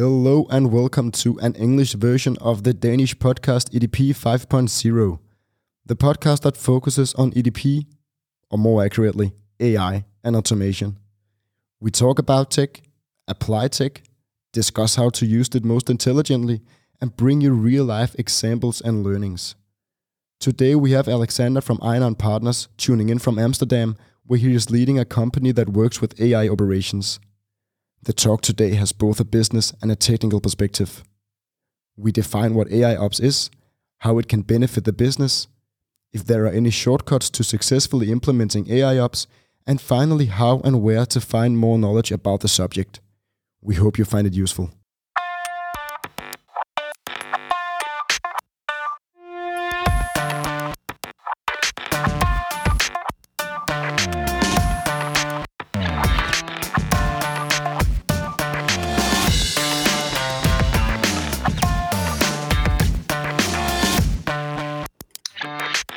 Hello and welcome to an English version of the Danish podcast EDP 5.0, the podcast that focuses on EDP, or more accurately, AI and automation. We talk about tech, apply tech, discuss how to use it most intelligently, and bring you real life examples and learnings. Today we have Alexander from Einar Partners tuning in from Amsterdam, where he is leading a company that works with AI operations. The talk today has both a business and a technical perspective. We define what AI Ops is, how it can benefit the business, if there are any shortcuts to successfully implementing AI Ops, and finally, how and where to find more knowledge about the subject. We hope you find it useful.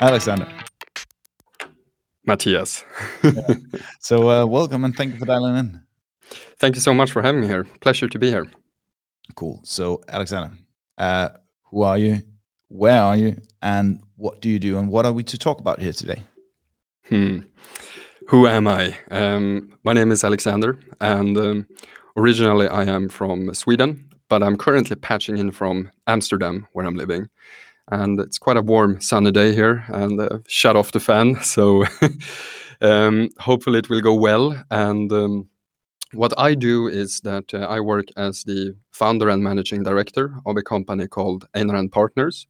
Alexander. Matthias. So uh, welcome and thank you for dialing in. Thank you so much for having me here. Pleasure to be here. Cool. So Alexander, uh, who are you? Where are you? And what do you do? And what are we to talk about here today? Hmm. Who am I? Um, my name is Alexander, and um, originally I am from Sweden, but I'm currently patching in from Amsterdam, where I'm living. And it's quite a warm, sunny day here, and uh, shut off the fan. So um, hopefully it will go well. And um, what I do is that uh, I work as the founder and managing director of a company called Einar Partners.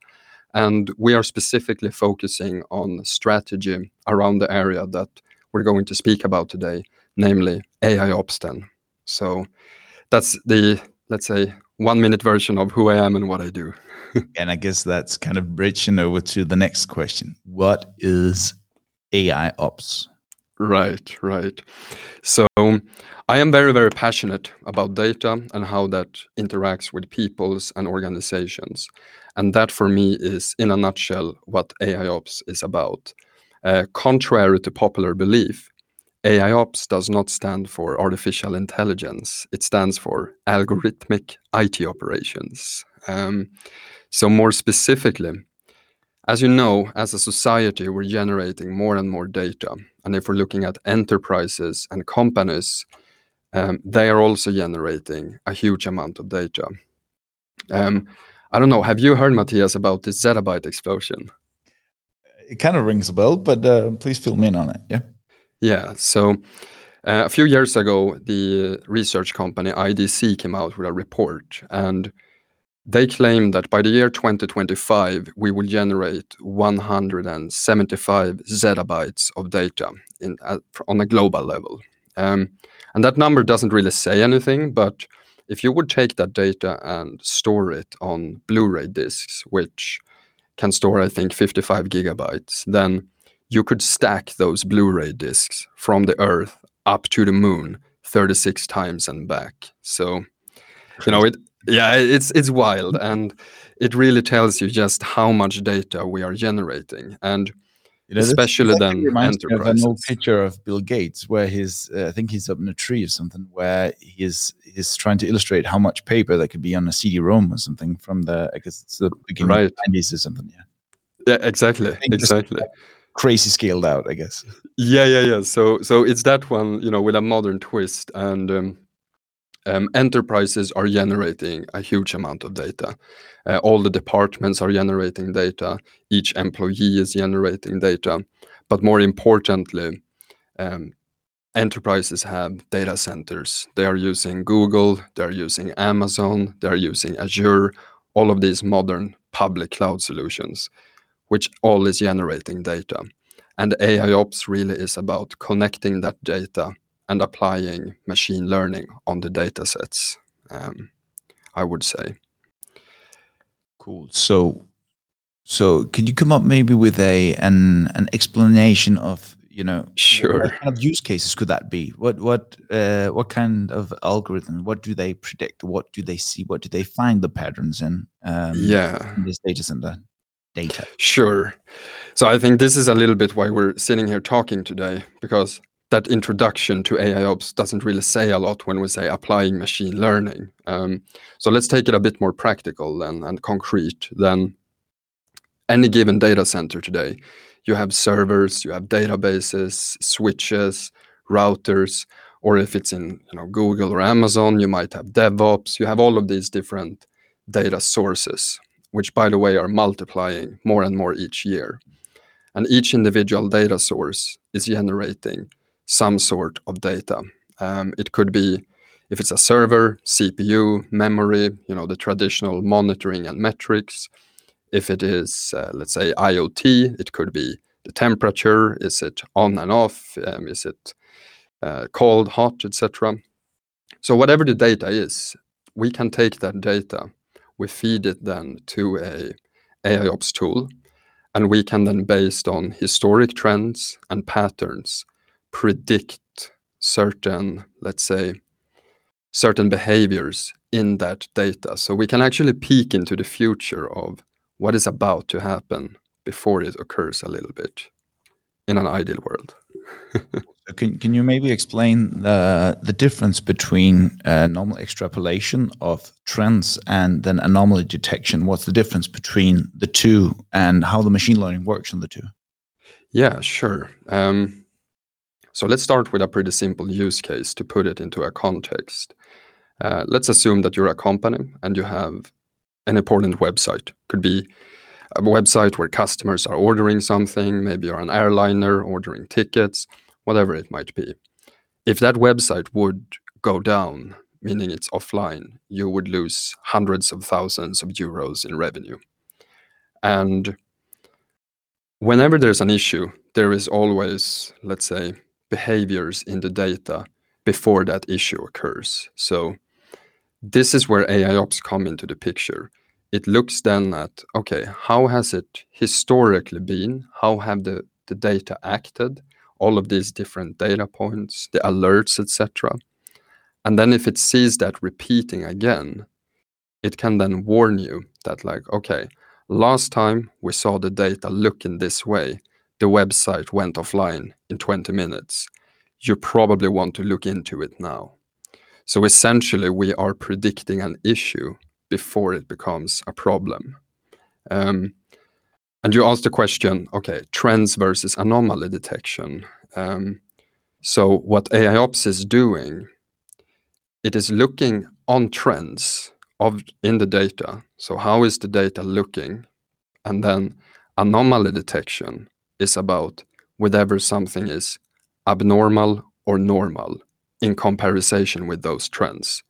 And we are specifically focusing on strategy around the area that we're going to speak about today, namely AI Ops then. So that's the, let's say, one minute version of who I am and what I do. and I guess that's kind of bridging over to the next question. What is AI Ops? Right, right. So I am very, very passionate about data and how that interacts with peoples and organizations. And that for me is, in a nutshell, what AI Ops is about. Uh, contrary to popular belief, AI Ops does not stand for artificial intelligence. It stands for algorithmic IT operations. Um, so, more specifically, as you know, as a society, we're generating more and more data. And if we're looking at enterprises and companies, um, they are also generating a huge amount of data. Um, I don't know, have you heard, Matthias, about this zettabyte explosion? It kind of rings a bell, but uh, please fill me in on it. Yeah. Yeah. So uh, a few years ago, the research company IDC came out with a report, and they claim that by the year 2025, we will generate 175 zettabytes of data in, uh, on a global level. Um, and that number doesn't really say anything, but if you would take that data and store it on Blu ray discs, which can store, I think, 55 gigabytes, then you could stack those Blu ray discs from the Earth up to the moon 36 times and back. So, you know, it, yeah, it's it's wild, and it really tells you just how much data we are generating, and you know, especially then enterprises. an old picture of Bill Gates where he's, uh, I think he's up in a tree or something, where he's he's trying to illustrate how much paper that could be on a CD-ROM or something from the, I guess it's the beginning right. of the 90s or something. Yeah. Yeah, exactly, exactly. Crazy scaled out, I guess. Yeah, yeah, yeah. So, so it's that one, you know, with a modern twist, and um, um, enterprises are generating a huge amount of data. Uh, all the departments are generating data. Each employee is generating data. But more importantly, um, enterprises have data centers. They are using Google, they're using Amazon, they're using Azure, all of these modern public cloud solutions, which all is generating data. And AI Ops really is about connecting that data and applying machine learning on the data sets, um, I would say. Cool. So, so could you come up maybe with a an an explanation of you know sure what kind of use cases could that be? What what uh, what kind of algorithm? What do they predict? What do they see? What do they find the patterns in? Um, yeah, in this data center data. Sure. So I think this is a little bit why we're sitting here talking today because that introduction to AI ops doesn't really say a lot when we say applying machine learning. Um, so let's take it a bit more practical and concrete. Then any given data center today, you have servers, you have databases, switches, routers, or if it's in you know Google or Amazon, you might have DevOps. You have all of these different data sources, which by the way are multiplying more and more each year. And each individual data source is generating some sort of data. Um, it could be if it's a server, CPU, memory, you know, the traditional monitoring and metrics. If it is, uh, let's say, IoT, it could be the temperature. Is it on and off? Um, is it uh, cold, hot, etc. So whatever the data is, we can take that data, we feed it then to a AIOps tool, and we can then, based on historic trends and patterns, predict certain, let's say, certain behaviors in that data. So we can actually peek into the future of what is about to happen before it occurs a little bit in an ideal world. can, can you maybe explain the, the difference between uh, normal extrapolation of trends and then anomaly detection? What's the difference between the two and how the machine learning works on the two? Yeah, sure. Um, so let's start with a pretty simple use case to put it into a context. Uh, let's assume that you're a company and you have an important website. Could be a website where customers are ordering something, maybe you're an airliner ordering tickets, whatever it might be. If that website would go down, meaning it's offline, you would lose hundreds of thousands of euros in revenue. And whenever there's an issue, there is always, let's say, behaviors in the data before that issue occurs. So this is where AIOps come into the picture. It looks then at, okay, how has it historically been? How have the, the data acted? All of these different data points, the alerts, etc. And then if it sees that repeating again, it can then warn you that like, okay, last time we saw the data look in this way, the website went offline in 20 minutes, you probably want to look into it now. So essentially, we are predicting an issue before it becomes a problem. Um, and you asked the question, okay, trends versus anomaly detection. Um, so what AIOps is doing, it is looking on trends of in the data. So how is the data looking? And then anomaly detection is about whether something is abnormal or normal in comparison with those trends.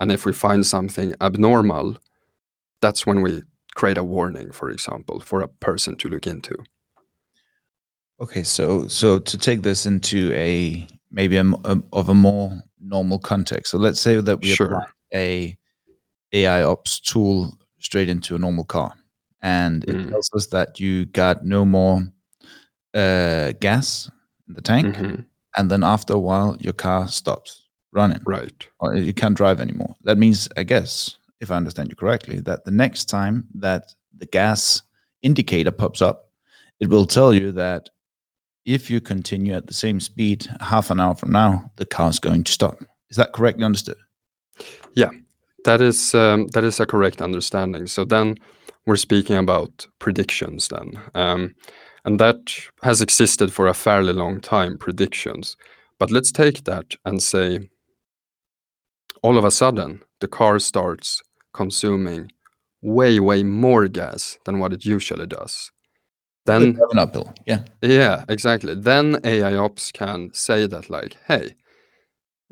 And if we find something abnormal, that's when we create a warning, for example, for a person to look into. Okay, so so to take this into a maybe a, a, of a more normal context. So let's say that we sure. apply a AI ops tool straight into a normal car, and it mm. tells us that you got no more uh, gas in the tank, mm-hmm. and then after a while, your car stops running. Right. Or you can't drive anymore. That means, I guess, if I understand you correctly, that the next time that the gas indicator pops up, it will tell you that if you continue at the same speed half an hour from now, the car is going to stop. Is that correctly understood? Yeah, that is um, that is a correct understanding. So then we're speaking about predictions. Then um, and that has existed for a fairly long time, predictions. But let's take that and say, all of a sudden, the car starts consuming way, way more gas than what it usually does. Then, an uphill. Yeah. Yeah, exactly. Then AI ops can say that, like, hey,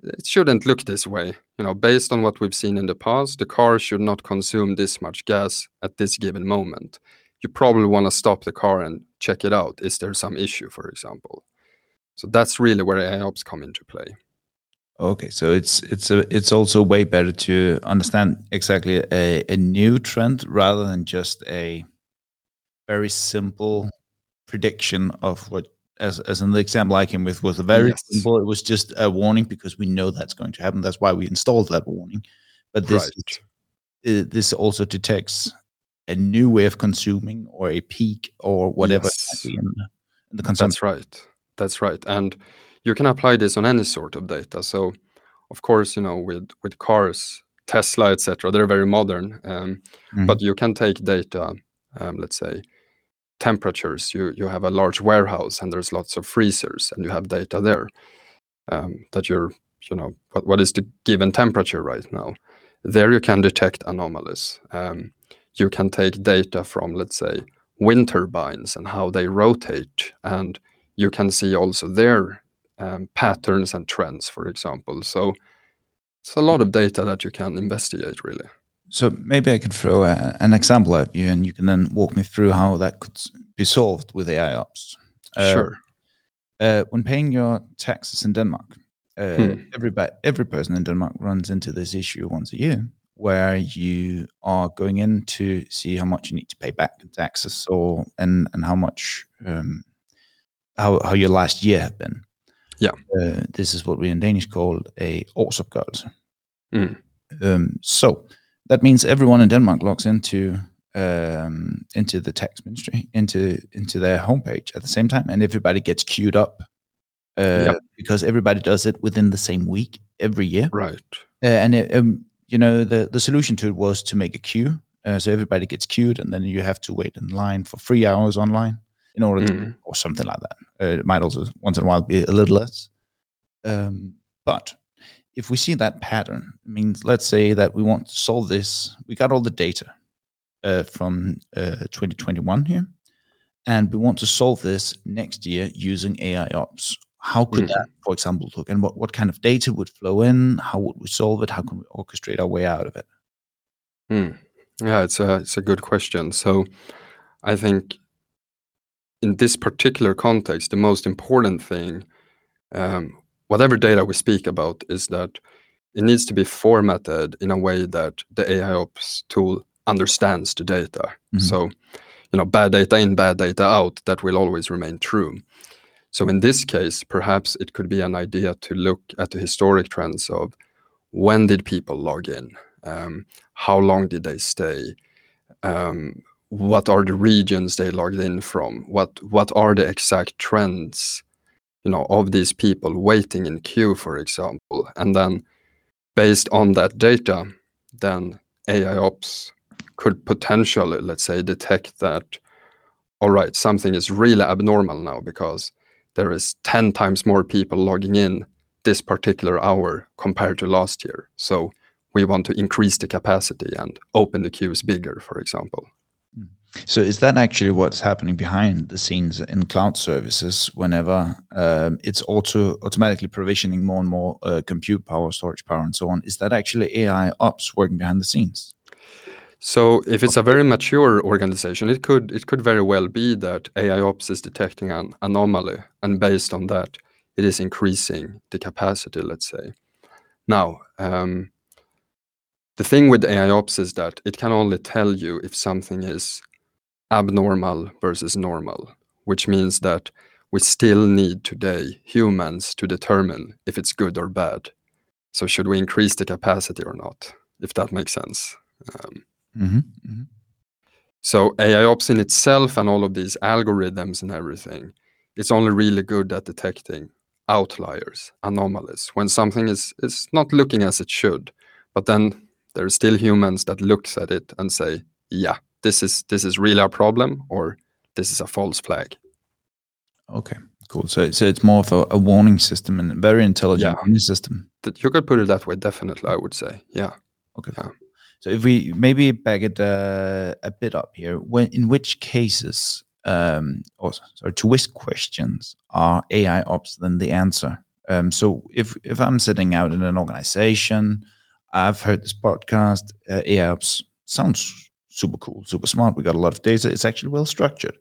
it shouldn't look this way. You know, based on what we've seen in the past, the car should not consume this much gas at this given moment you probably want to stop the car and check it out. Is there some issue, for example? So that's really where AI ops come into play. Okay, so it's it's a it's also way better to understand exactly a, a new trend rather than just a very simple prediction of what as as in the example I came with was a very yes. simple. It was just a warning because we know that's going to happen. That's why we installed that warning. But this right. this also detects a new way of consuming or a peak or whatever yes. in, the consumption. That's right. That's right. And you can apply this on any sort of data. So, of course, you know, with with cars, Tesla, etc., they're very modern, um, Mhm. but you can take data, um, let's say, temperatures. You you have a large warehouse and there's lots of freezers, and you have data there um, that you're, you know, what, what is the given temperature right now? There you can detect anomalies. You can take data from, let's say, wind turbines and how they rotate, and you can see also their um, patterns and trends, for example. So it's a lot of data that you can investigate, really. So maybe I could throw a, an example at you, and you can then walk me through how that could be solved with AI ops. Uh, sure. Uh, when paying your taxes in Denmark, uh, Hmm. everybody, every person in Denmark runs into this issue once a year, where you are going in to see how much you need to pay back in taxes, or and and how much um, how how your last year have been. Yeah. uh, this is what we in Danish call a årsopgørelse. Mm. Um, so that means everyone in Denmark logs into um, into the tax ministry, into into their homepage at the same time, and everybody gets queued up uh, Yep. because everybody does it within the same week every year. Right. Uh, and it, um, you know the the solution to it was to make a queue, uh, so everybody gets queued, and then you have to wait in line for three hours online in order to, Mm. or something like that. Uh, it might also once in a while be a little less. Um, but if we see that pattern, it means let's say that we want to solve this. We got all the data uh, from uh, 2021 here, and we want to solve this next year using AI ops. How could Mhm. that, for example, look? And what, what kind of data would flow in? How would we solve it? How can we orchestrate our way out of it? Hmm. Yeah, it's a it's a good question. So, I think in this particular context, the most important thing, um, whatever data we speak about, is that it needs to be formatted in a way that the AI ops tool understands the data. Mhm. So, you know, bad data in, bad data out, that will always remain true. So in this case, perhaps it could be an idea to look at the historic trends of when did people log in, um, how long did they stay, um, what are the regions they logged in from, what what are the exact trends, you know, of these people waiting in queue, for example, and then based on that data, then AI ops could potentially, let's say, detect that, all right, something is really abnormal now because there is 10 times more people logging in this particular hour compared to last year. So we want to increase the capacity and open the queues bigger, for example. So is that actually what's happening behind the scenes in cloud services whenever um, it's auto automatically provisioning more and more uh, compute power, storage power, and so on? Is that actually AI ops working behind the scenes? So if it's a very mature organization, it could it could very well be that AI ops is detecting an anomaly, and based on that, it is increasing the capacity. Let's say. Now, um, the thing with AI ops is that it can only tell you if something is abnormal versus normal, which means that we still need today humans to determine if it's good or bad. So should we increase the capacity or not? If that makes sense. Um, Mm-hmm. so AI ops in itself and all of these algorithms and everything, it's only really good at detecting outliers, anomalies, when something is is not looking as it should. But then there are still humans that looks at it and say, yeah, this is this is really a problem or this is a false flag. Okay, cool. So, so it's more of a, a warning system and a very intelligent Yeah. warning system. That you could put it that way, definitely, I would say. Yeah. Okay. Yeah. So if we maybe back it uh, a bit up here, when in which cases, um, or sorry, to which questions are AI ops then the answer? Um, so if if I'm sitting out in an organization, I've heard this podcast, uh, AI ops sounds super cool, super smart. We got a lot of data. It's actually well structured.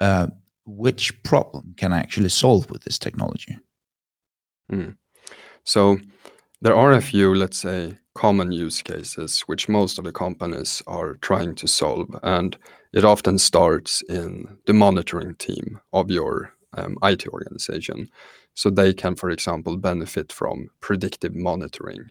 Uh, which problem can I actually solve with this technology? So there are a few, let's say, common use cases which most of the companies are trying to solve, and it often starts in the monitoring team of your um, IT organization. So they can, for example, benefit from predictive monitoring.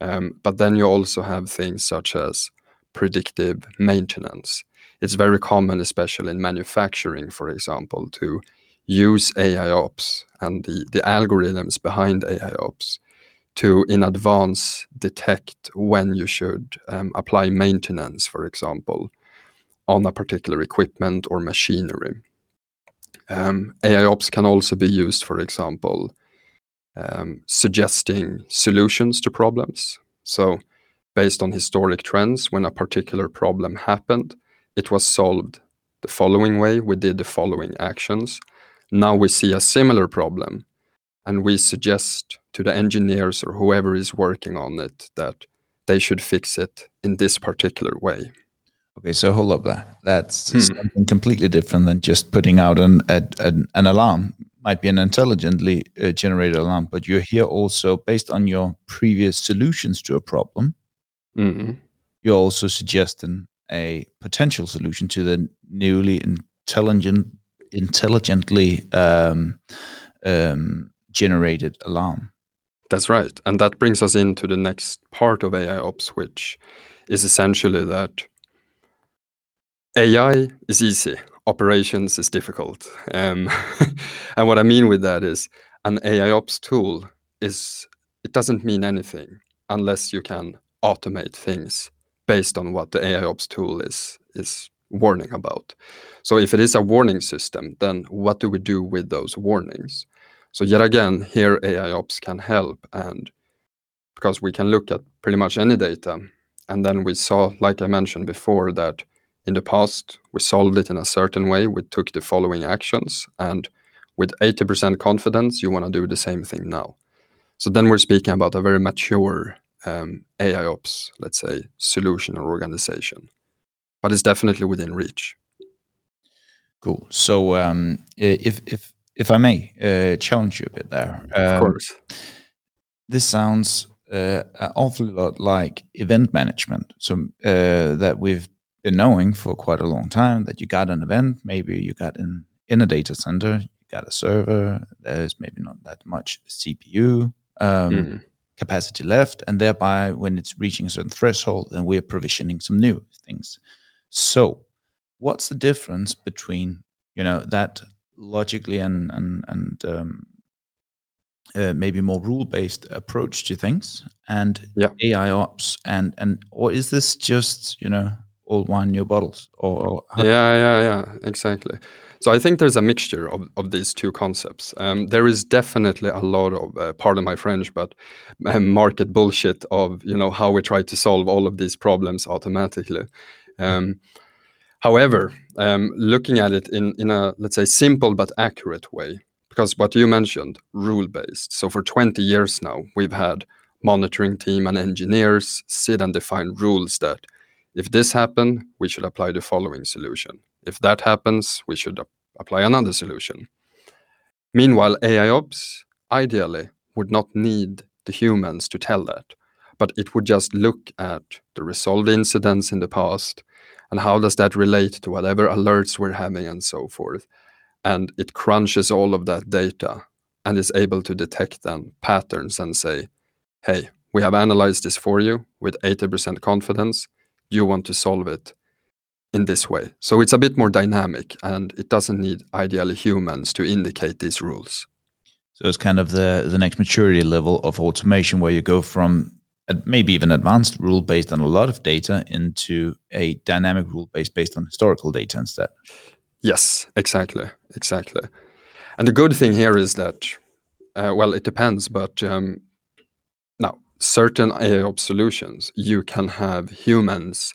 Um, but then you also have things such as predictive maintenance. It's very common, especially in manufacturing, for example, to use AI ops and the, the algorithms behind AI ops to in advance detect when you should um, apply maintenance, for example, on a particular equipment or machinery. Um, AI ops can also be used, for example, um, suggesting solutions to problems. So, based on historic trends, when a particular problem happened, it was solved the following way. We did the following actions. Now we see a similar problem, and we suggest to the engineers or whoever is working on it that they should fix it in this particular way. Okay, so hold up there. That's hmm. something completely different than just putting out an an, an alarm. Might be an intelligently uh, generated alarm, but you're here also based on your previous solutions to a problem. Mm-hmm. You're also suggesting a potential solution to the newly intelligent, intelligently um, um, generated alarm. That's right, and that brings us into the next part of AI ops, which is essentially that AI is easy, operations is difficult. Um, and what I mean with that is an AI ops tool is it doesn't mean anything unless you can automate things based on what the AI ops tool is is warning about. So if it is a warning system, then what do we do with those warnings? So yet again, here AI ops can help and because we can look at pretty much any data. And then we saw, like I mentioned before, that in the past, we solved it in a certain way. We took the following actions, and with 80% confidence, you want to do the same thing now. So then we're speaking about a very mature um, AI ops, let's say, solution or organization, but it's definitely within reach. Cool. So um, if if if I may uh, challenge you a bit there, um, of course, this sounds uh, an awful lot like event management. So uh, that we've been knowing for quite a long time that you got an event, maybe you got in in a data center, you got a server, there's maybe not that much CPU um, mm. capacity left, and thereby when it's reaching a certain threshold, then we're provisioning some new things. So, what's the difference between you know that logically and and and um, uh, maybe more rule-based approach to things and yeah. AI ops and and or is this just you know old wine, new bottles? Or, yeah, yeah, yeah, exactly. So I think there's a mixture of, of these two concepts. Um, there is definitely a lot of, uh, pardon my French, but uh, market bullshit of you know how we try to solve all of these problems automatically. Um, however, um, looking at it in in a let's say simple but accurate way, because what you mentioned, rule based. So for 20 years now, we've had monitoring team and engineers sit and define rules that if this happened, we should apply the following solution. If that happens, we should apply another solution. Meanwhile, AIOps ideally would not need the humans to tell that, but it would just look at the resolved incidents in the past and how does that relate to whatever alerts we're having and so forth. And it crunches all of that data and is able to detect then patterns and say, hey, we have analyzed this for you with 80% confidence you want to solve it in this way. So it's a bit more dynamic and it doesn't need ideally humans to indicate these rules. So it's kind of the the next maturity level of automation where you go from maybe even advanced rule based on a lot of data into a dynamic rule based based on historical data instead. Yes, exactly, exactly. And the good thing here is that, uh, well, it depends, but um, now certain AIOps solutions, you can have humans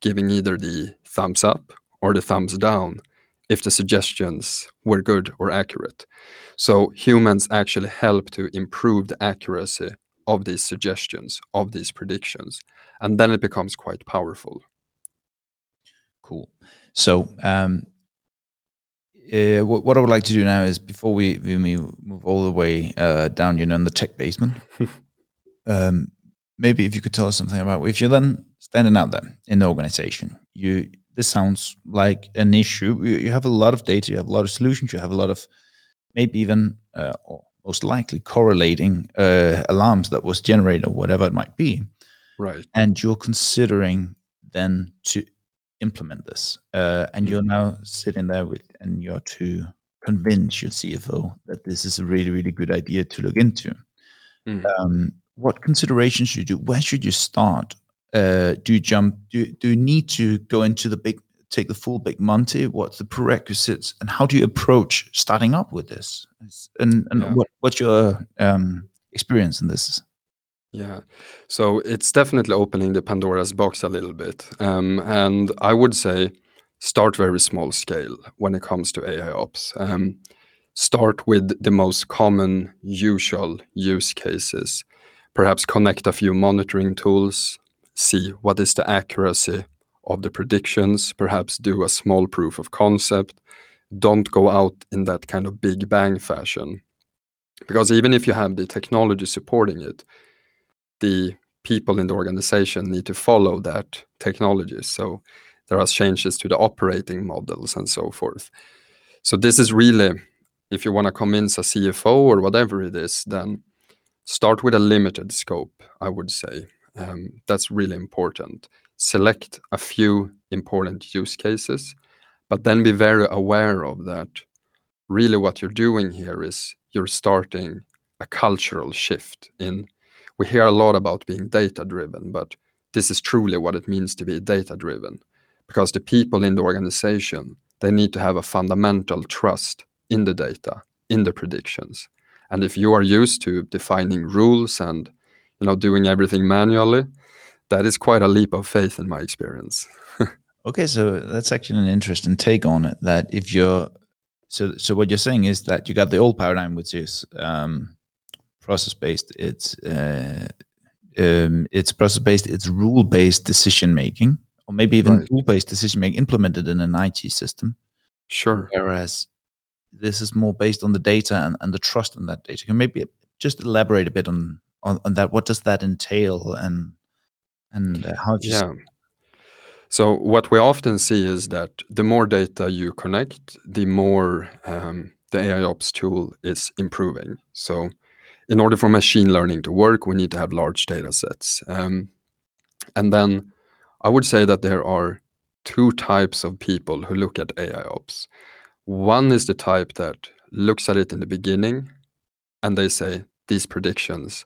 giving either the thumbs up or the thumbs down if the suggestions were good or accurate. So humans actually help to improve the accuracy of these suggestions, of these predictions, and then it becomes quite powerful. Cool. So um, uh, what, what, I would like to do now is before we, we move all the way uh, down, you know, in the tech basement, um, maybe if you could tell us something about if you're then standing out there in the organization, you this sounds like an issue. You, you have a lot of data, you have a lot of solutions, you have a lot of maybe even uh, or most likely correlating uh, alarms that was generated or whatever it might be. Right. And you're considering then to implement this, uh, and you're now sitting there with and you're to convince your CFO that this is a really, really good idea to look into. Mm. Um, what considerations should you do? Where should you start? Uh, do you jump? Do do you need to go into the big, take the full big Monty? What's the prerequisites, and how do you approach starting up with this? And, and Yeah. what, what's your um, experience in this? Yeah, so it's definitely opening the Pandora's box a little bit. Um, and I would say start very small scale when it comes to AI ops. Um, start with the most common, usual use cases. Perhaps connect a few monitoring tools, see what is the accuracy of the predictions, perhaps do a small proof of concept. Don't go out in that kind of big bang fashion. Because even if you have the technology supporting it, the people in the organization need to follow that technology. So there are changes to the operating models and so forth. So this is really, if you want to convince a CFO or whatever it is, then start with a limited scope, I would say. Um, that's really important. Select a few important use cases, but then be very aware of that. Really, what you're doing here is you're starting a cultural shift in we hear a lot about being data driven, but this is truly what it means to be data driven because the people in the organization they need to have a fundamental trust in the data, in the predictions. And if you are used to defining rules and you know doing everything manually, that is quite a leap of faith in my experience. Okay, so that's actually an interesting take on it. That if you're so so what you're saying is that you got the old paradigm, which is um, process based. It's uh, um, it's process based. It's rule based decision making, or maybe even Right. rule based decision making implemented in an IT system. Sure. Whereas this is more based on the data and, and the trust in that data. Can maybe just elaborate a bit on on, on that? What does that entail, and and uh, how do you Yeah. So what we often see is that the more data you connect, the more um, the AI ops tool is improving. So in order for machine learning to work, we need to have large data sets. Um, and then I would say that there are two types of people who look at AI ops. One is the type that looks at it in the beginning and they say, these predictions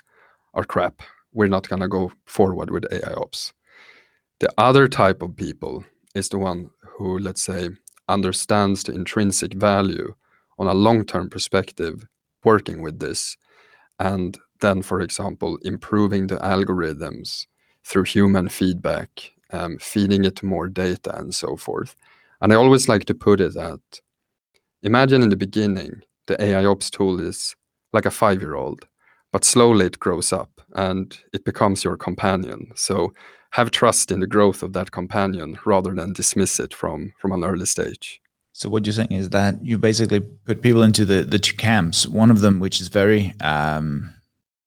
are crap. We're not going to go forward with AI ops. The other type of people is the one who, let's say, understands the intrinsic value on a long term perspective working with this. And then, for example, improving the algorithms through human feedback, um, feeding it more data, and so forth. And I always like to put it that imagine in the beginning, the AI ops tool is like a five year old, but slowly it grows up and it becomes your companion. So have trust in the growth of that companion rather than dismiss it from from an early stage. So what you're saying is that you basically put people into the the two camps. One of them, which is very um,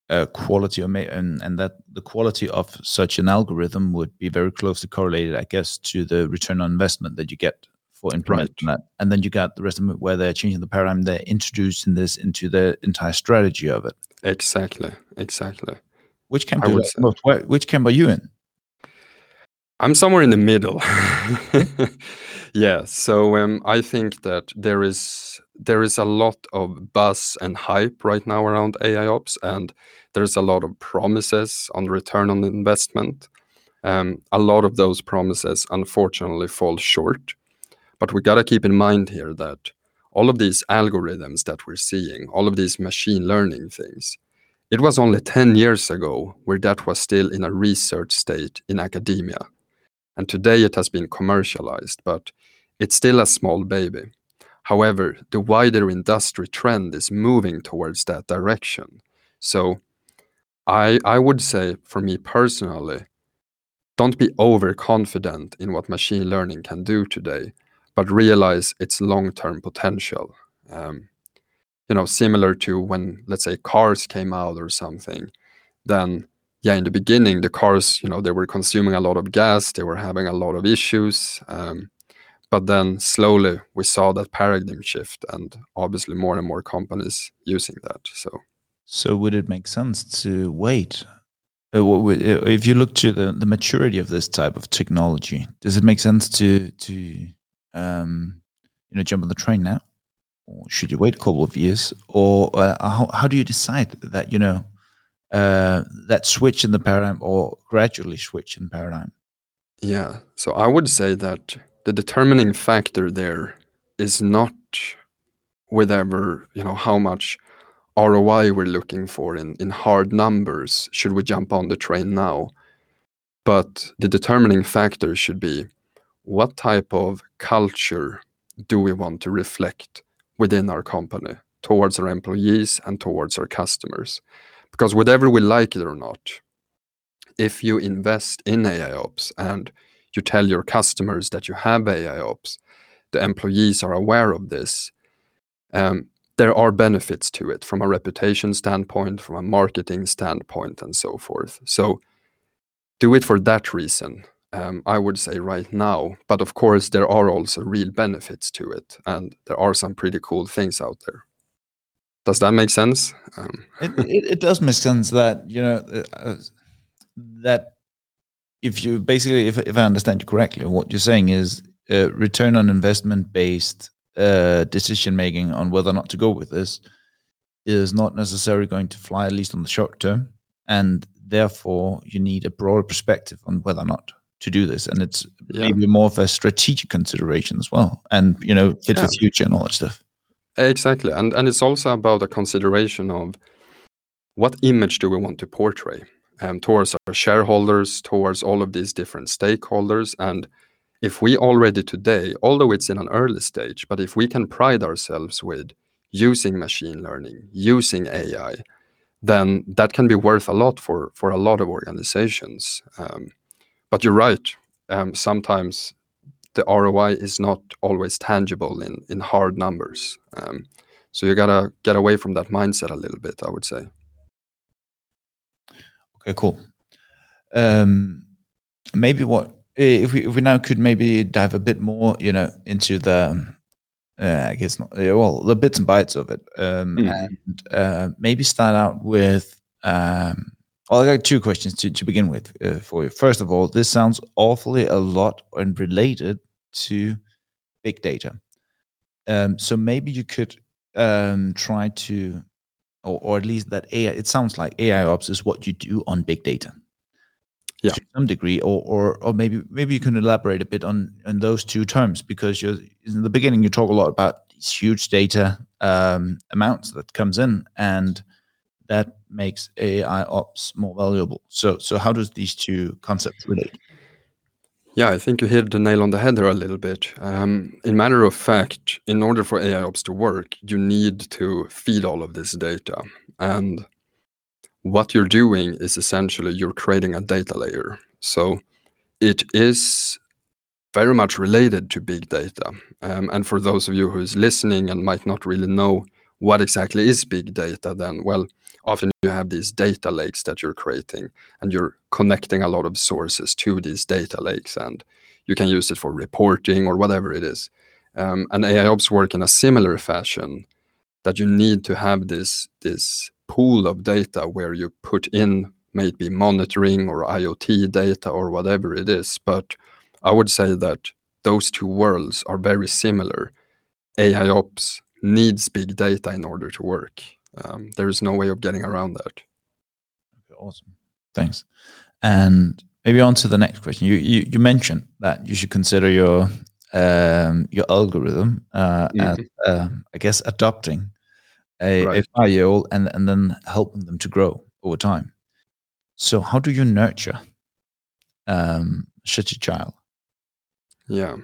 uh, quality, and and that the quality of such an algorithm would be very closely correlated, I guess, to the return on investment that you get for implementing that. And then you got the rest of it where they're changing the paradigm, they're introducing this into the entire strategy of it. Exactly, exactly. Which camp I do you would like say- most? Which camp are you in? I'm somewhere in the middle. yeah, so um, I think that there is there is a lot of buzz and hype right now around AI ops, and there's a lot of promises on return on investment. Um, a lot of those promises, unfortunately, fall short. But we got to keep in mind here that all of these algorithms that we're seeing, all of these machine learning things, it was only 10 years ago where that was still in a research state in academia. And today it has been commercialized, but it's still a small baby. However, the wider industry trend is moving towards that direction. So I, I would say, for me personally, don't be overconfident in what machine learning can do today, but realize its long term potential. Um, you know, similar to when, let's say, cars came out or something, then yeah, in the beginning, the cars, you know, they were consuming a lot of gas, they were having a lot of issues. Um, but then slowly we saw that paradigm shift, and obviously more and more companies using that. So So would it make sense to wait? Uh, If you look to the, the maturity of this type of technology, does it make sense to to um, you know jump on the train now? or should you wait a couple of years, or uh, how how do you decide that you know uh, that switch in the paradigm or gradually switch in paradigm? Yeah. So I would say that the determining factor there is not whatever, you know, how much ROI we're looking for in, in hard numbers. Should we jump on the train now? But the determining factor should be what type of culture do we want to reflect within our company towards our employees and towards our customers? Because whatever we like it or not, if you invest in AIOps and you tell your customers that you have AIOps, the employees are aware of this, um, there are benefits to it from a reputation standpoint, from a marketing standpoint, and so forth. So do it for that reason. Um, I would say right now, but of course there are also real benefits to it, and there are some pretty cool things out there. Does that make sense? Um, it, it, it, does make sense that you know uh, uh, that if you basically, if if I understand you correctly, what you're saying is uh, return on investment based uh, decision making on whether or not to go with this is not necessarily going to fly, at least on the short term, and therefore you need a broader perspective on whether or not to do this, and it's yeah. maybe more of a strategic consideration as well, and you know, fit yeah. for future and all that stuff. Exactly, and and it's also about a consideration of what image do we want to portray um, towards our shareholders, towards all of these different stakeholders, and if we already today, although it's in an early stage, but if we can pride ourselves with using machine learning, using AI, then that can be worth a lot for for a lot of organizations. Um, but you're right. Um, sometimes the ROI is not always tangible in in hard numbers. Um, so you gotta get away from that mindset a little bit. I would say. Okay, cool. Um, maybe what if we if we now could maybe dive a bit more, you know, into the uh, I guess not well the bits and bytes of it, um, mm. and uh, maybe start out with. Um, well, I got two questions to, to begin with uh, for you. First of all, this sounds awfully a lot and related to big data. Um, so maybe you could um, try to, or, or at least that AI. It sounds like AI ops is what you do on big data yeah. to some degree, or or or maybe maybe you can elaborate a bit on on those two terms because you're in the beginning you talk a lot about these huge data um, amounts that comes in and that makes AI ops more valuable. So so how does these two concepts relate? Yeah, I think you hit the nail on the head there a little bit. Um, in matter of fact, in order for AI ops to work, you need to feed all of this data. And what you're doing is essentially you're creating a data layer. So it is very much related to big data. Um, and for those of you who is listening and might not really know what exactly is big data, then well, often you have these data lakes that you're creating and you're connecting a lot of sources to these data lakes and you can use it for reporting or whatever it is. Um, and AIOps work in a similar fashion that you need to have this, this pool of data where you put in maybe monitoring or IoT data or whatever it is. But I would say that those two worlds are very similar. AI ops needs big data in order to work. Um, there is no way of getting around that. Okay, awesome. Thanks. And maybe on to the next question. You you, you mentioned that you should consider your um, your algorithm uh, mm-hmm. as, uh, I guess, adopting a, right. a five year old and, and then helping them to grow over time. So, how do you nurture um, such a child? Yeah.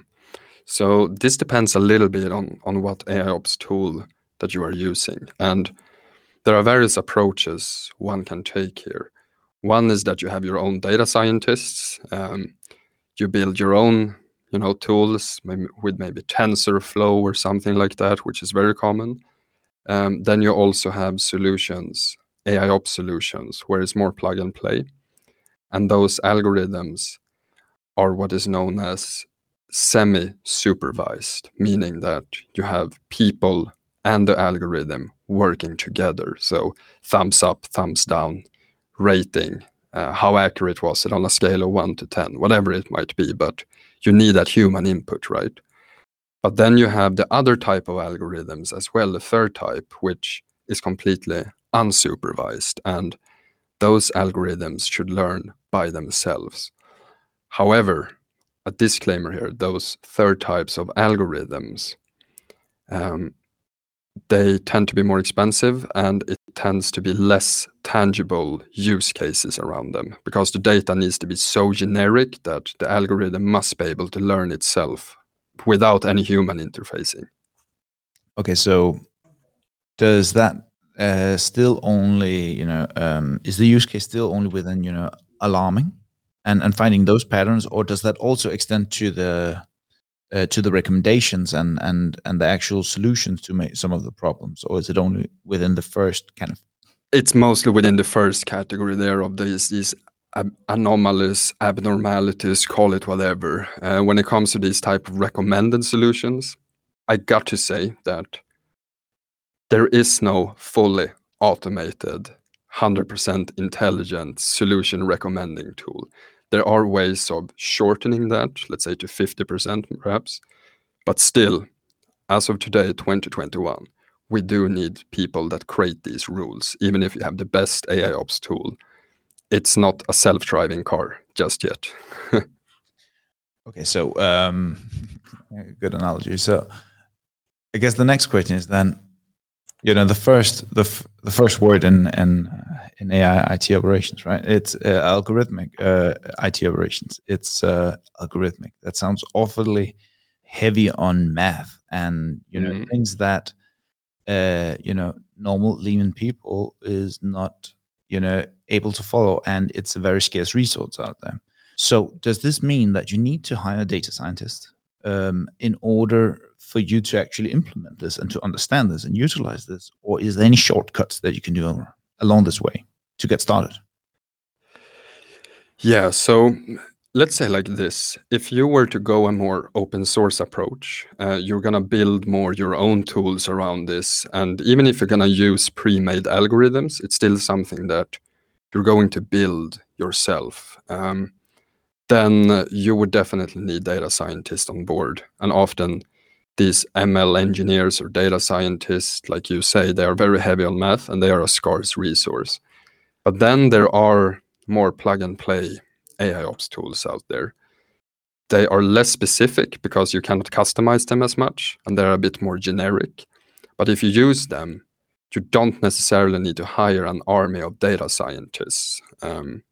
So, this depends a little bit on, on what AIOps tool that you are using. And there are various approaches one can take here. One is that you have your own data scientists. Um, you build your own, you know, tools maybe with maybe TensorFlow or something like that, which is very common. Um, then you also have solutions, AI AIOps solutions, where it's more plug and play. And those algorithms are what is known as semi supervised, meaning that you have people and the algorithm working together. So, thumbs up, thumbs down, rating, uh, how accurate was it on a scale of 1 to 10, whatever it might be. But you need that human input, right? But then you have the other type of algorithms as well, the third type, which is completely unsupervised. And those algorithms should learn by themselves. However, a disclaimer here those third types of algorithms um, they tend to be more expensive and it tends to be less tangible use cases around them because the data needs to be so generic that the algorithm must be able to learn itself without any human interfacing. Okay, so does that uh, still only, you know, um, is the use case still only within, you know, alarming and, and finding those patterns, or does that also extend to the uh, to the recommendations and and and the actual solutions to make some of the problems, or is it only within the first kind of? It's mostly within the first category there of these these anomalies, abnormalities, call it whatever. Uh, when it comes to these type of recommended solutions, I got to say that there is no fully automated, 100% intelligent solution recommending tool. There are ways of shortening that, let's say to 50% perhaps, but still, as of today, 2021, we do need people that create these rules. Even if you have the best AI ops tool, it's not a self-driving car just yet. okay, so um, good analogy. So I guess the next question is then, you know, the first the the first word in in in AI IT operations, right? It's uh, algorithmic uh, IT operations. It's uh, algorithmic. That sounds awfully heavy on math and you know mm-hmm. things that uh, you know normal layman people is not you know able to follow, and it's a very scarce resource out there. So does this mean that you need to hire a data scientist um, in order for you to actually implement this and to understand this and utilize this, or is there any shortcuts that you can do along this way? To get started? Yeah, so let's say like this. If you were to go a more open source approach uh, you're going to build more your own tools around this. And even if you're going to use pre-made algorithms it's still something that you're going to build yourself. Um, then you would definitely need data scientists on board. And often these ml engineers or data scientists like you say they are very heavy on math and they are a scarce resource but then there are more plug and play AI ops tools out there. They are less specific because you cannot customize them as much and they're a bit more generic. But if you use them, you don't necessarily need to hire an army of data scientists. Um,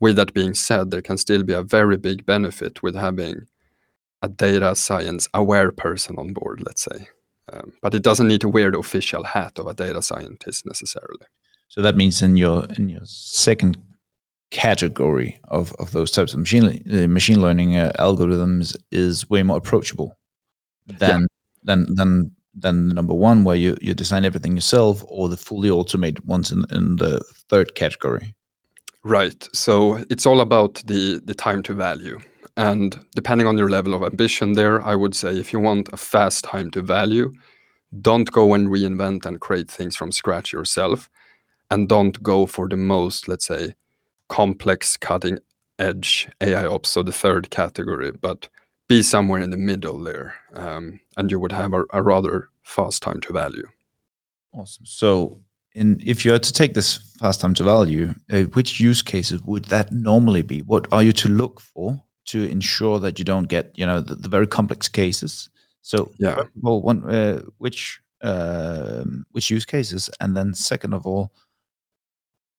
with that being said, there can still be a very big benefit with having a data science aware person on board, let's say. Um, but it doesn't need to wear the official hat of a data scientist necessarily. So that means in your in your second category of, of those types of machine uh, machine learning uh, algorithms is way more approachable than yeah. than than than number one where you, you design everything yourself or the fully automated ones in, in the third category. Right. So it's all about the the time to value. And depending on your level of ambition there i would say if you want a fast time to value don't go and reinvent and create things from scratch yourself and don't go for the most, let's say, complex cutting edge AI ops, so the third category, but be somewhere in the middle there, um, and you would have a, a, rather fast time to value. Awesome. So, in if you are to take this fast time to value, uh, which use cases would that normally be? What are you to look for to ensure that you don't get, you know, the, the very complex cases? So, yeah. Well, one, uh, which uh, which use cases, and then second of all,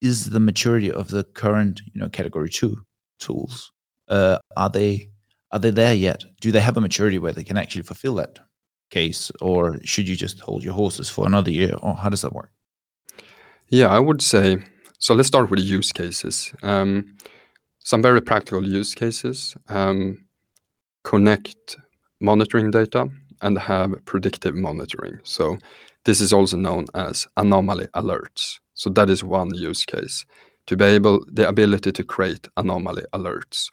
is the maturity of the current you know category two tools uh, are they are they there yet? Do they have a maturity where they can actually fulfill that case or should you just hold your horses for another year or how does that work? Yeah i would say so let's start with use cases. Um, some very practical use cases um, connect monitoring data and have predictive monitoring. So this is also known as anomaly alerts so that is one use case to be able the ability to create anomaly alerts.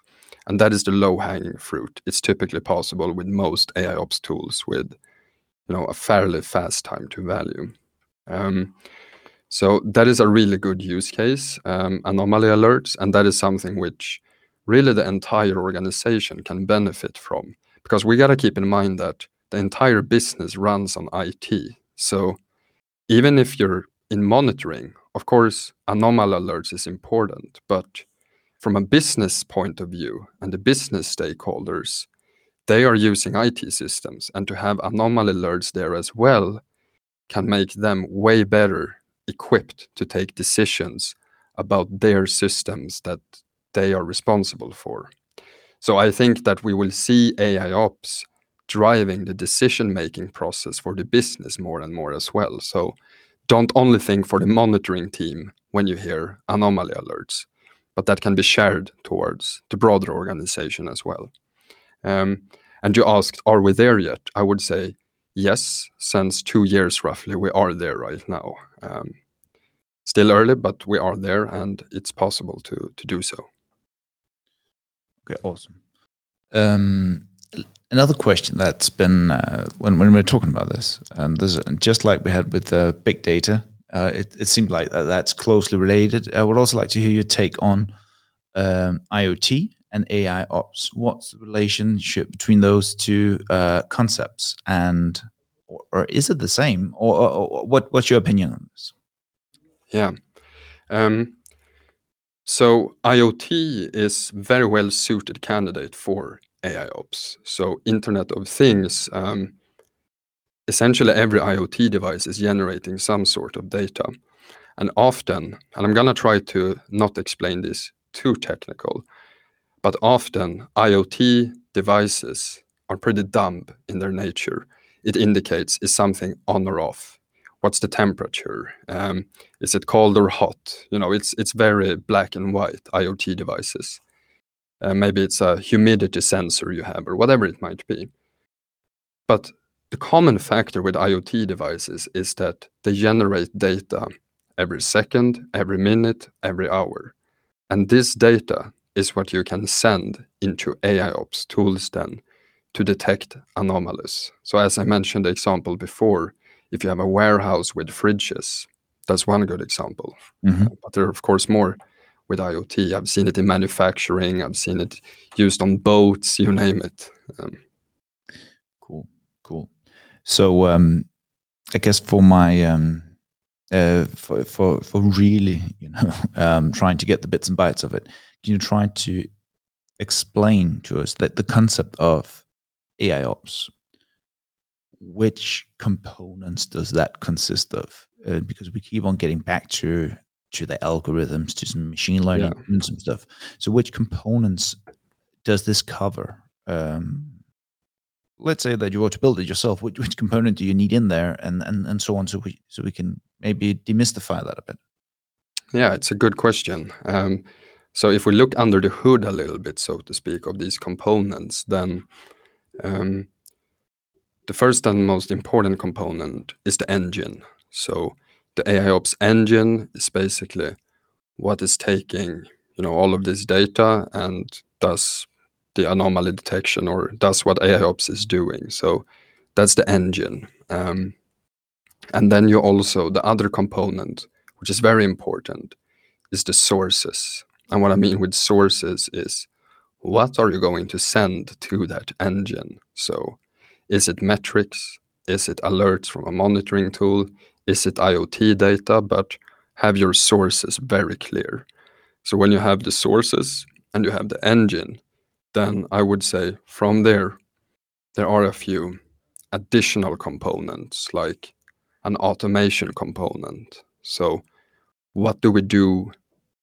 And that is the low hanging fruit. It's typically possible with most AI ops tools with you know a fairly fast time to value. Um, so that is a really good use case, um, anomaly alerts, and that is something which really the entire organization can benefit from. Because we got to keep in mind that the entire business runs on IT. So even if you're in monitoring, of course, anomaly alerts is important, but from a business point of view and the business stakeholders, they are using IT systems, and to have anomaly alerts there as well can make them way better equipped to take decisions about their systems that they are responsible for. So I think that we will see AI ops driving the decision-making process for the business more and more as well. So don't only think for the monitoring team when you hear anomaly alerts, but that can be shared towards the broader organization as well. Um, and you asked, are we there yet? I would say yes, since two years roughly, we are there right now. Um, still early, but we are there, and it's possible to to do so. Okay, awesome. Um, another question that's been uh, when when we're talking about this, and there's just like we had with uh, big data, uh, it it seemed like that that's closely related. I would also like to hear your take on um, IoT and AI ops. What's the relationship between those two uh, concepts, and or, or, is it the same, or, or, or, what? What's your opinion on this? Yeah. Um, so IoT is very well suited candidate for AI ops. So Internet of Things, um, essentially every IoT device is generating some sort of data. And often, and I'm gonna try to not explain this too technical, but often IoT devices are pretty dumb in their nature. It indicates is something on or off. What's the temperature? Um, is it cold or hot? You know, it's it's very black and white IoT devices. Uh, maybe it's a humidity sensor you have or whatever it might be. But the common factor with IoT devices is that they generate data every second, every minute, every hour. And this data is what you can send into AIOps tools then to detect anomalies. So as I mentioned the example before, if you have a warehouse with fridges, that's one good example. Mm-hmm. But there are of course more with IoT. I've seen it in manufacturing. I've seen it used on boats. You name it. Um, cool, cool. So um, I guess for my um, uh, for for for really, you know, um, trying to get the bits and bytes of it, can you try to explain to us that the concept of AI ops? Which components does that consist of? Uh, because we keep on getting back to to the algorithms, to some machine learning yeah. and some stuff. So, which components does this cover? Um, let's say that you were to build it yourself. Which, which component do you need in there, and and and so on, so we so we can maybe demystify that a bit. Yeah, it's a good question. Um, so if we look under the hood a little bit, so to speak, of these components, then um, the first and most important component is the engine. So the AIOps engine is basically what is taking you know all of this data and does the anomaly detection or does what AIOps is doing. So that's the engine. Um, and then you also the other component, which is very important, is the sources. And what I mean with sources is what are you going to send to that engine? So is it metrics? Is it alerts from a monitoring tool? Is it IoT data, but have your sources very clear. So when you have the sources and you have the engine, then I would say from there, there are a few additional components like an automation component. So what do we do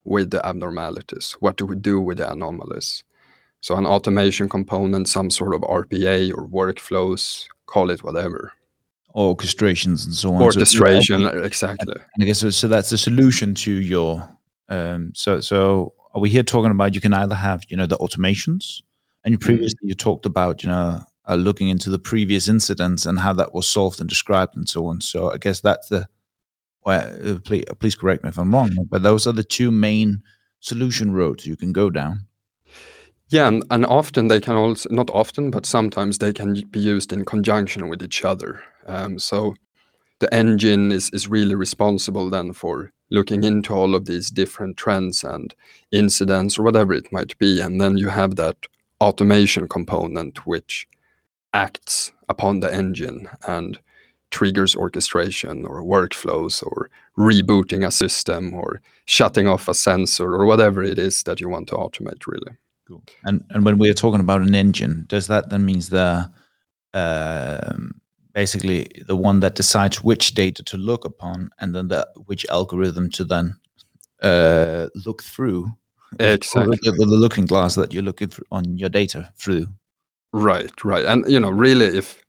with the abnormalities? What do we do with the anomalies? So an automation component, some sort of RPA or workflows, call it whatever orchestrations and so on. Orchestration, so, exactly. And I guess so, so that's the solution to your. Um, so so are we here talking about you can either have you know the automations, and you mm-hmm. previously mm. you talked about you know uh, looking into the previous incidents and how that was solved and described and so on. So I guess that's the. Well, uh, please, please correct me if I'm wrong, but those are the two main solution roads you can go down. Yeah, and, and often they can also, not often, but sometimes they can be used in conjunction with each other. Um, so the engine is, is really responsible then for looking into all of these different trends and incidents or whatever it might be. And then you have that automation component which acts upon the engine and triggers orchestration or workflows or rebooting a system or shutting off a sensor or whatever it is that you want to automate really cool and and when we're talking about an engine does that then means the um, basically the one that decides which data to look upon and then the which algorithm to then uh, look through exactly the, the looking glass that you're looking on your data through right right and you know really if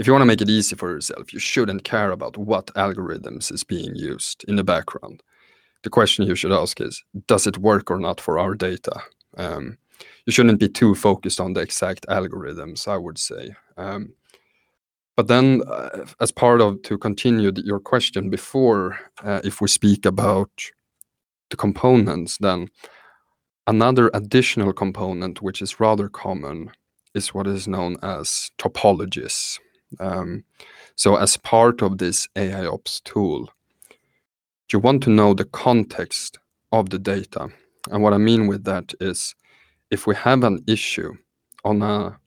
if you want to make it easy for yourself, you shouldn't care about what algorithms is being used in the background. The question you should ask is, does it work or not for our data? Um, you shouldn't be too focused on the exact algorithms, I would say. Um, but then, uh, as part of to continue your question before, uh, if we speak about the components, then another additional component, which is rather common, is what is known as topologies. Um, so as part of this AIOps tool, you want to know the context of the data. And what I mean with that is if we have an issue on a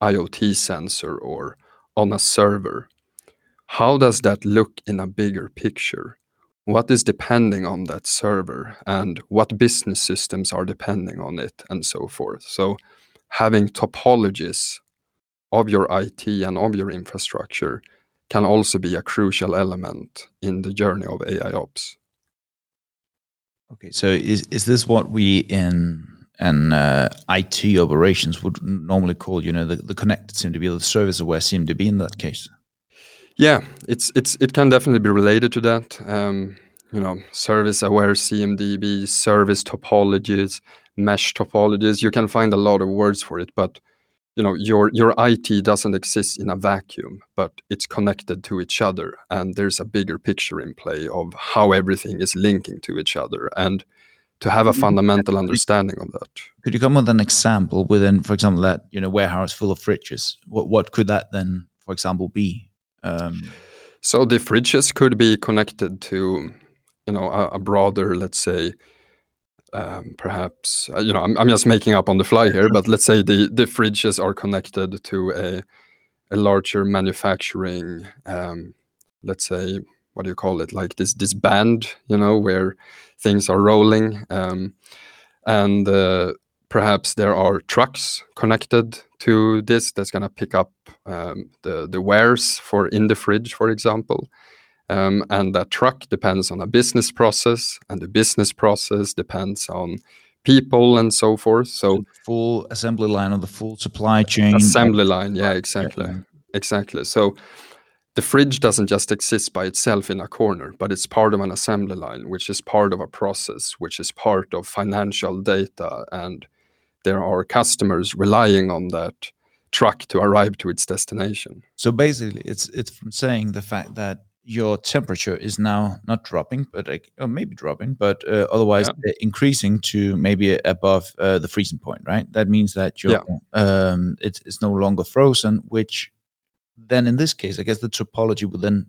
IoT sensor or on a server, how does that look in a bigger picture? What is depending on that server and what business systems are depending on it and so forth. So having topologies of your IT and of your infrastructure can also be a crucial element in the journey of AI ops. Okay, so is is this what we in and uh, IT operations would normally call, you know, the, the connected to be the service aware CMDB in that case? Yeah, it's it's it can definitely be related to that. Um, you know, service aware CMDB, service topologies, mesh topologies. You can find a lot of words for it, but you know your your IT doesn't exist in a vacuum, but it's connected to each other, and there's a bigger picture in play of how everything is linking to each other, and to have a fundamental understanding of that. Could you come with an example within, for example, that you know warehouse full of fridges? What what could that then, for example, be? Um, so the fridges could be connected to, you know, a, a broader, let's say, um, perhaps uh, you know I'm, I'm just making up on the fly here but let's say the the fridges are connected to a a larger manufacturing um, let's say what do you call it like this this band you know where things are rolling um, and uh, perhaps there are trucks connected to this that's going to pick up um, the the wares for in the fridge for example um, and that truck depends on a business process, and the business process depends on people and so forth. So, full assembly line on the full supply chain. Assembly line, yeah, exactly, exactly. So the fridge doesn't just exist by itself in a corner, but it's part of an assembly line, which is part of a process, which is part of financial data, and there are customers relying on that truck to arrive to its destination. So basically, it's it's saying the fact that your temperature is now not dropping, but like, or maybe dropping, but uh, otherwise yeah. increasing to maybe above uh, the freezing point, right? That means that you're, yeah. um, it's, it's no longer frozen, which then in this case, I guess the topology would then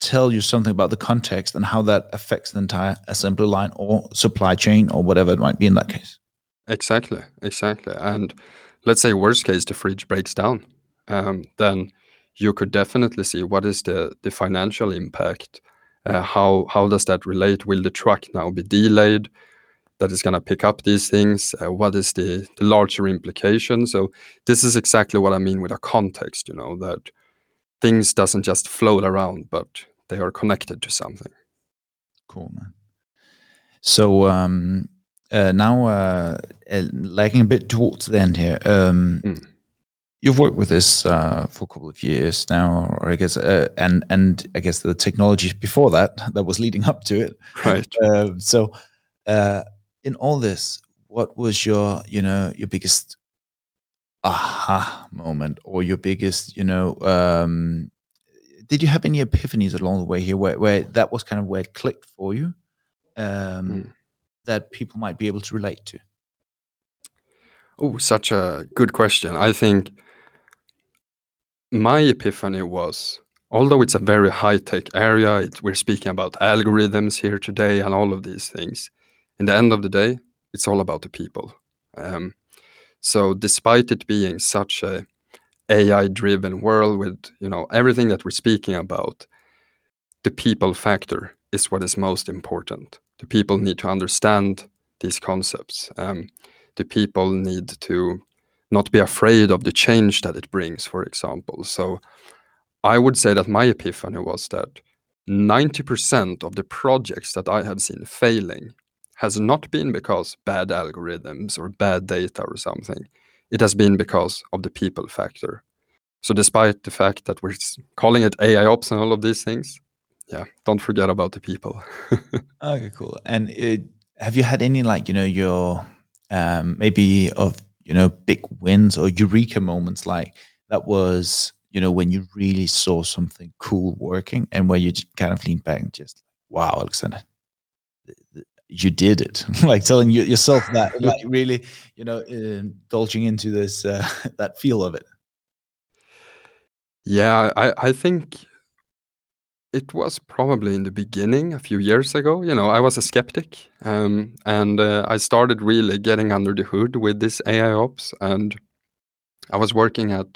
tell you something about the context and how that affects the entire assembly line or supply chain or whatever it might be in that case. Exactly, exactly. And let's say worst case, the fridge breaks down, um, then you could definitely see what is the the financial impact. Uh, how how does that relate? Will the truck now be delayed? That is going to pick up these things. Uh, what is the, the larger implication? So this is exactly what I mean with a context. You know that things doesn't just float around, but they are connected to something. Cool, man. So um, uh, now, uh, uh lagging a bit towards the end here. Um, mm you've worked with this uh, for a couple of years now, or I guess, uh, and and I guess the technology before that that was leading up to it. Right. Uh, so, uh, in all this, what was your you know your biggest aha moment, or your biggest you know? Um, did you have any epiphanies along the way here, where where that was kind of where it clicked for you, um, mm. that people might be able to relate to? Oh, such a good question. I think my epiphany was although it's a very high tech area, it, we're speaking about algorithms here today and all of these things. In the end of the day, it's all about the people. Um, so, despite it being such a AI driven world with you know everything that we're speaking about, the people factor is what is most important. The people need to understand these concepts. Um, the people need to not be afraid of the change that it brings, for example. So I would say that my epiphany was that 90% of the projects that I have seen failing has not been because bad algorithms or bad data or something. It has been because of the people factor. So despite the fact that we're calling it AI ops and all of these things, yeah, don't forget about the people. okay, cool. And it, have you had any like you know your um, maybe of you know big wins or eureka moments like that was you know when you really saw something cool working and where you kind of lean back and just wow, Alexander, you did it. Like telling you, yourself that like really you know indulging into this uh, that feel of it. Yeah i i think it was probably in the beginning a few years ago you know i was a skeptic um, and uh, i started really getting under the hood with this ai ops and i was working at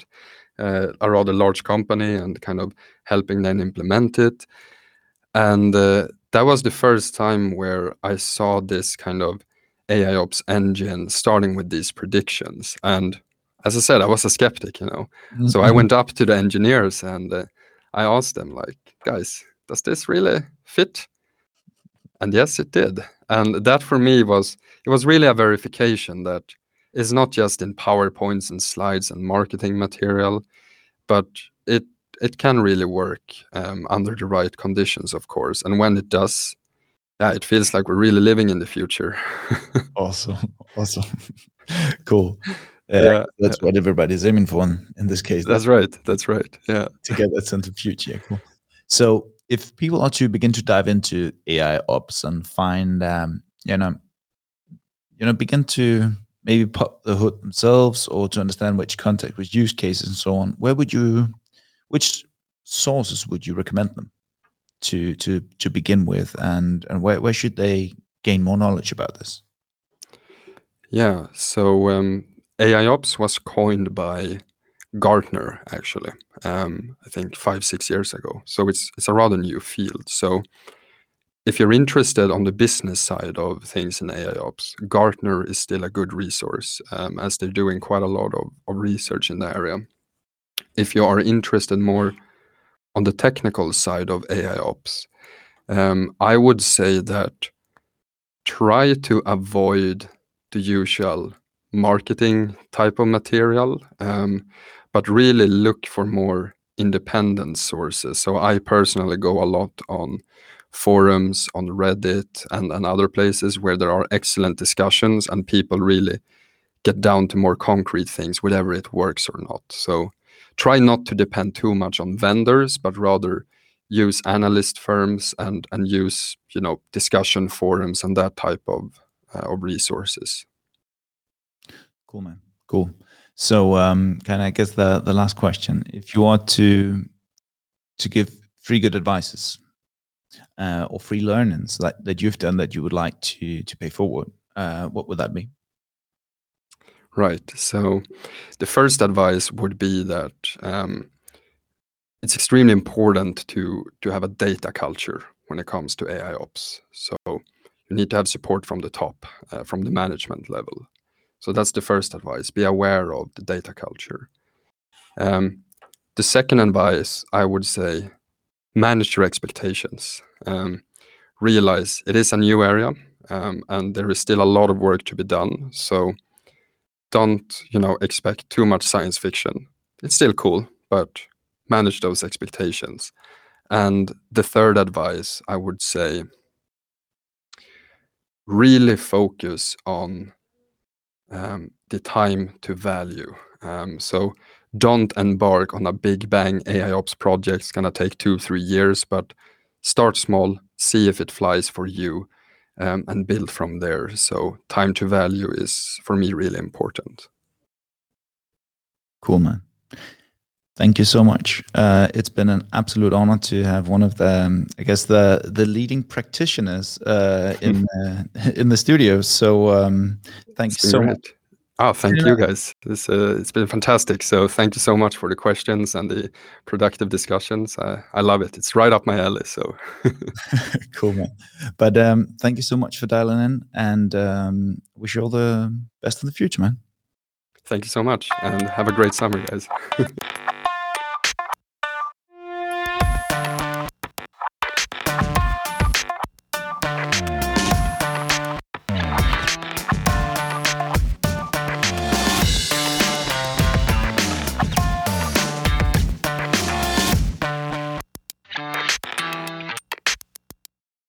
uh, a rather large company and kind of helping them implement it and uh, that was the first time where I saw this kind of AI ops engine starting with these predictions. And as I said, I was a skeptic, you know. Mm-hmm. So I mm-hmm. went up to the engineers and uh, I asked them, like, guys, does this really fit? And yes, it did. And that for me was it was really a verification that it's not just in PowerPoints and slides and marketing material, but it it can really work um, under the right conditions, of course. And when it does, yeah, it feels like we're really living in the future. awesome, awesome, cool. Uh, yeah, that's what everybody's aiming for in, in this case. That's right. That's right. Yeah, to get that sense of future. Cool. So, if people are to begin to dive into AI ops and find, um, you know, you know, begin to maybe pop the hood themselves or to understand which context, which use cases, and so on, where would you which sources would you recommend them to to to begin with, and and where where should they gain more knowledge about this? Yeah, so um, AI ops was coined by Gartner actually. Um, I think five six years ago. So it's it's a rather new field. So if you're interested on the business side of things in AI ops, Gartner is still a good resource um, as they're doing quite a lot of, of research in the area if you are interested more on the technical side of AI ops, um, I would say that try to avoid the usual marketing type of material, um, but really look for more independent sources. So I personally go a lot on forums, on Reddit, and, and other places where there are excellent discussions and people really get down to more concrete things, whether it works or not. So try not to depend too much on vendors, but rather use analyst firms and and use you know discussion forums and that type of uh, of resources. Cool, man. Cool. So, um, of, I guess the the last question: If you want to to give three good advices uh, or free learnings that, that you've done that you would like to to pay forward, uh, what would that be? Right. So the first advice would be that um, it's extremely important to to have a data culture when it comes to AI ops. So you need to have support from the top, uh, from the management level. So that's the first advice. Be aware of the data culture. Um, the second advice, I would say, manage your expectations. Um, realize it is a new area, um, and there is still a lot of work to be done. So don't you know expect too much science fiction. It's still cool but manage those expectations. And the third advice i would say really focus on um, the time to value. Um, so don't embark on a big bang ai ops project. It's going to take two three years but start small see if it flies for you um, and build from there. So time to value is for me really important. Cool, man. Thank you so much. Uh, it's been an absolute honor to have one of the, um, I guess the the leading practitioners uh, in uh, in the studio. So um, thanks so much. Oh, thank Yeah. you guys. This uh, it's been fantastic. So thank you so much for the questions and the productive discussions. I, I love it. It's right up my alley. So cool, man. But um, thank you so much for dialing in, and um, wish you all the best in the future, man. thank you so much and have a great summer, guys.